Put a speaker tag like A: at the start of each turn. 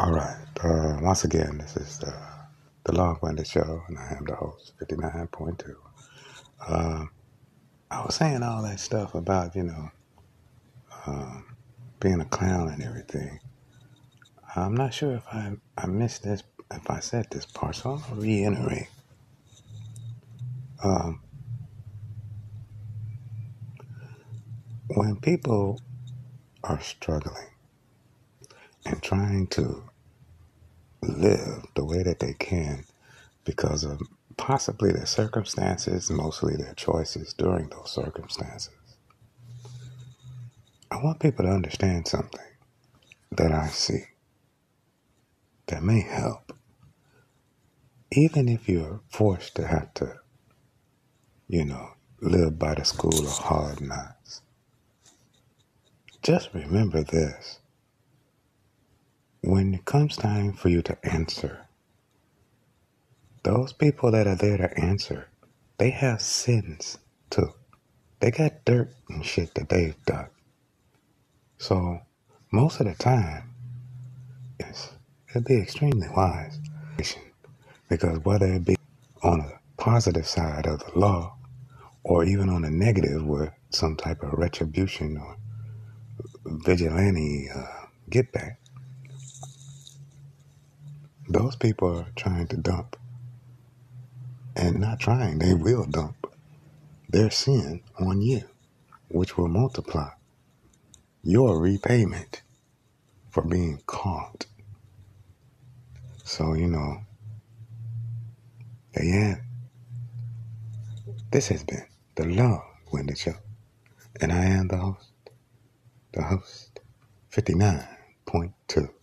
A: All right. Uh, once again, this is the, the Long Winded Show, and I am the host, 59.2. Uh, I was saying all that stuff about, you know, um, being a clown and everything. I'm not sure if I, I missed this, if I said this part, so I'll reiterate. Um, when people are struggling and trying to live the way that they can because of possibly their circumstances, mostly their choices during those circumstances. I want people to understand something that I see that may help. Even if you're forced to have to, you know, live by the school of hard knocks, just remember this. When it comes time for you to answer, those people that are there to answer, they have sins too. They got dirt and shit that they've done. So most of the time, yes, it'd be extremely wise. Because whether it be on a positive side of the law or even on a negative with some type of retribution or vigilante uh, get back, those people are trying to dump. And not trying, they will dump their sin on you, which will multiply your repayment for being caught. So, you know, yeah, this has been the Long Winded Show. And I am the host, the host, 59.2.